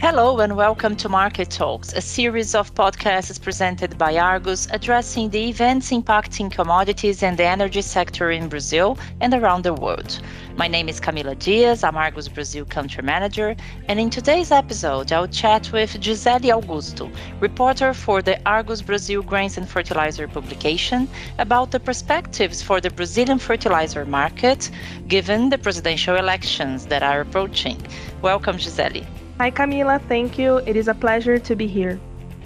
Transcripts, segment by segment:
Hello and welcome to Market Talks, a series of podcasts presented by Argus addressing the events impacting commodities and the energy sector in Brazil and around the world. My name is Camila Dias, I'm Argus Brazil country manager, and in today's episode, I'll chat with Gisele Augusto, reporter for the Argus Brazil Grains and Fertilizer publication, about the perspectives for the Brazilian fertilizer market given the presidential elections that are approaching. Welcome, Gisele. Hi, Camila. Thank you. It is a pleasure to be here.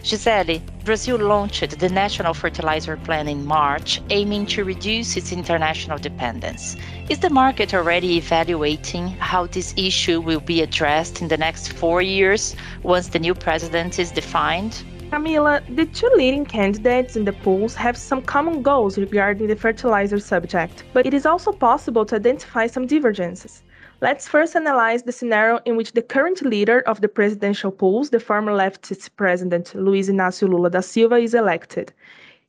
Gisele, Brazil launched the National Fertilizer Plan in March, aiming to reduce its international dependence. Is the market already evaluating how this issue will be addressed in the next four years once the new president is defined? Camila, the two leading candidates in the polls have some common goals regarding the fertilizer subject, but it is also possible to identify some divergences. Let's first analyze the scenario in which the current leader of the presidential polls, the former leftist president Luiz Inácio Lula da Silva, is elected.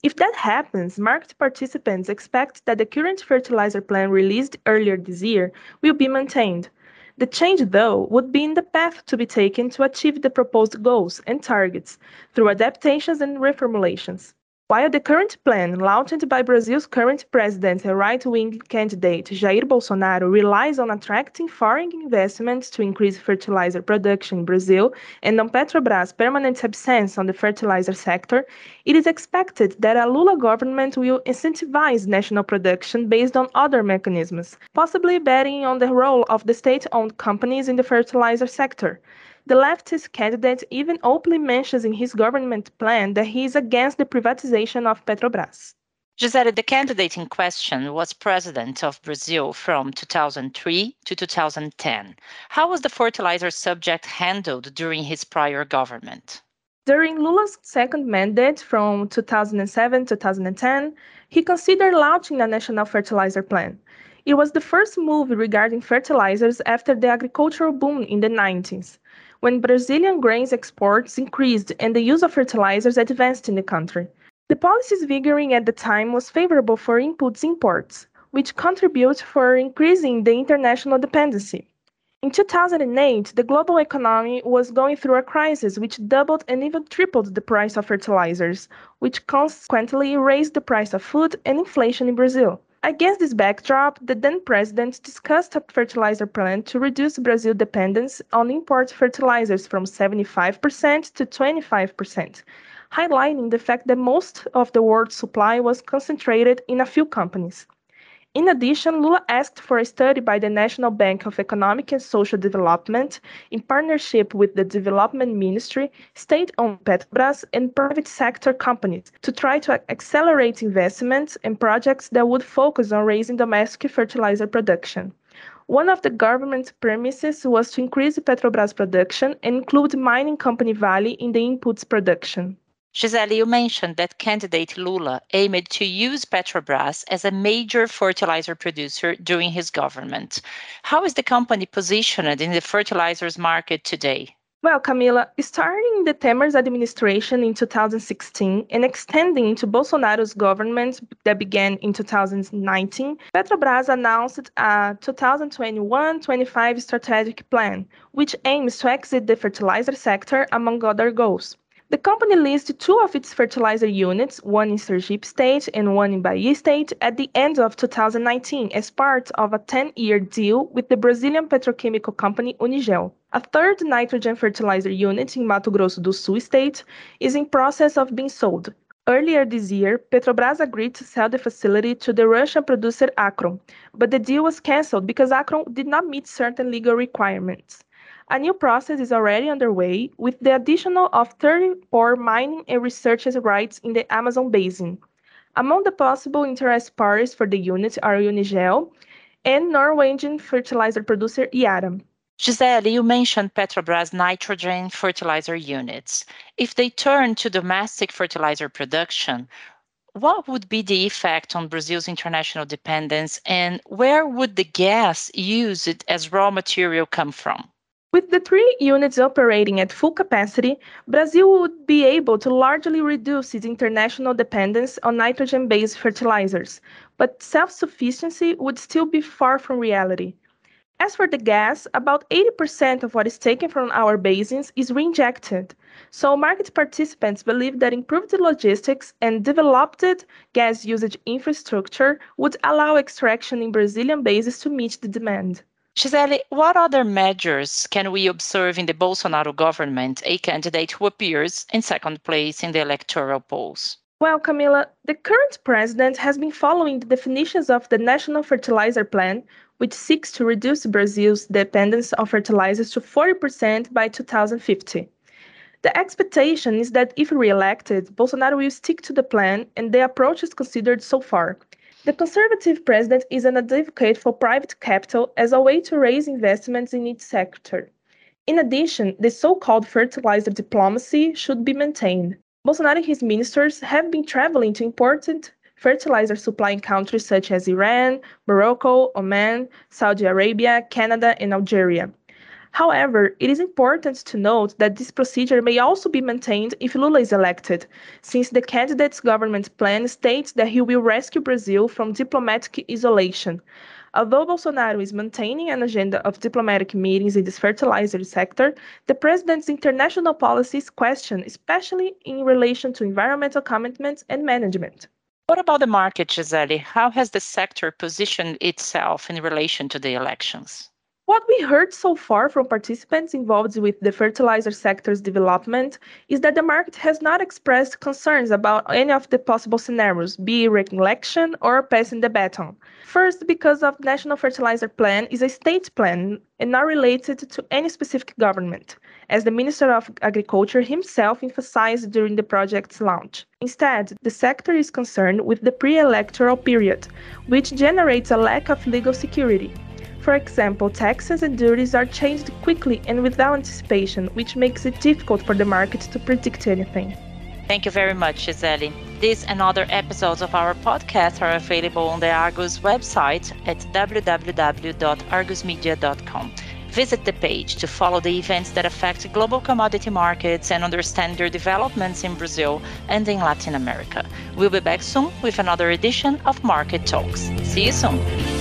If that happens, market participants expect that the current fertilizer plan released earlier this year will be maintained. The change, though, would be in the path to be taken to achieve the proposed goals and targets through adaptations and reformulations. While the current plan, launched by Brazil's current president and right wing candidate Jair Bolsonaro, relies on attracting foreign investments to increase fertilizer production in Brazil and on Petrobras' permanent absence on the fertilizer sector, it is expected that a Lula government will incentivize national production based on other mechanisms, possibly betting on the role of the state owned companies in the fertilizer sector. The leftist candidate even openly mentions in his government plan that he is against the privatization of Petrobras. Gisele, the candidate in question was president of Brazil from 2003 to 2010. How was the fertilizer subject handled during his prior government? During Lula's second mandate from 2007 to 2010, he considered launching a national fertilizer plan. It was the first move regarding fertilizers after the agricultural boom in the 90s when Brazilian grains exports increased and the use of fertilizers advanced in the country. The policies vigoring at the time was favorable for inputs imports, which contribute for increasing the international dependency. In 2008, the global economy was going through a crisis which doubled and even tripled the price of fertilizers, which consequently raised the price of food and inflation in Brazil. Against this backdrop, the then president discussed a fertilizer plan to reduce Brazil's dependence on import fertilizers from 75% to 25%, highlighting the fact that most of the world's supply was concentrated in a few companies. In addition, Lula asked for a study by the National Bank of Economic and Social Development in partnership with the Development Ministry, state owned Petrobras, and private sector companies to try to accelerate investments and projects that would focus on raising domestic fertilizer production. One of the government's premises was to increase Petrobras production and include mining company Vale in the inputs production. Gisele, you mentioned that candidate Lula aimed to use Petrobras as a major fertilizer producer during his government. How is the company positioned in the fertilizers market today? Well, Camila, starting the Temer's administration in 2016 and extending into Bolsonaro's government that began in 2019, Petrobras announced a 2021-25 strategic plan, which aims to exit the fertilizer sector among other goals. The company leased two of its fertilizer units, one in Sergipe State and one in Bahia State, at the end of 2019 as part of a 10 year deal with the Brazilian petrochemical company Unigel. A third nitrogen fertilizer unit in Mato Grosso do Sul state is in process of being sold. Earlier this year, Petrobras agreed to sell the facility to the Russian producer Acron, but the deal was cancelled because Acron did not meet certain legal requirements. A new process is already underway with the additional of 34 mining and research rights in the Amazon basin. Among the possible interest parties for the unit are Unigel and Norwegian fertilizer producer Yara. Gisele, you mentioned Petrobras nitrogen fertilizer units. If they turn to domestic fertilizer production, what would be the effect on Brazil's international dependence and where would the gas used as raw material come from? With the three units operating at full capacity, Brazil would be able to largely reduce its international dependence on nitrogen based fertilizers, but self sufficiency would still be far from reality. As for the gas, about 80% of what is taken from our basins is reinjected. So market participants believe that improved logistics and developed gas usage infrastructure would allow extraction in Brazilian basins to meet the demand. Gisele, what other measures can we observe in the Bolsonaro government, a candidate who appears in second place in the electoral polls? Well, Camila, the current president has been following the definitions of the National Fertilizer Plan, which seeks to reduce Brazil's dependence on fertilizers to 40% by 2050. The expectation is that if re-elected, Bolsonaro will stick to the plan and the approach is considered so far. The conservative president is an advocate for private capital as a way to raise investments in its sector. In addition, the so-called fertilizer diplomacy should be maintained. Bolsonaro and his ministers have been traveling to important fertilizer supplying countries such as Iran, Morocco, Oman, Saudi Arabia, Canada, and Algeria. However, it is important to note that this procedure may also be maintained if Lula is elected, since the candidate's government plan states that he will rescue Brazil from diplomatic isolation. Although Bolsonaro is maintaining an agenda of diplomatic meetings in this fertilizer sector, the president's international policy is questioned, especially in relation to environmental commitments and management. What about the market, Gisele? How has the sector positioned itself in relation to the elections? What we heard so far from participants involved with the fertilizer sector's development is that the market has not expressed concerns about any of the possible scenarios, be re-election or passing the baton. First, because of National Fertilizer Plan is a state plan and not related to any specific government, as the Minister of Agriculture himself emphasized during the project's launch. Instead, the sector is concerned with the pre-electoral period, which generates a lack of legal security. For example, taxes and duties are changed quickly and without anticipation, which makes it difficult for the market to predict anything. Thank you very much, Gisele. This and other episodes of our podcast are available on the Argus website at www.argusmedia.com. Visit the page to follow the events that affect global commodity markets and understand their developments in Brazil and in Latin America. We'll be back soon with another edition of Market Talks. See you soon.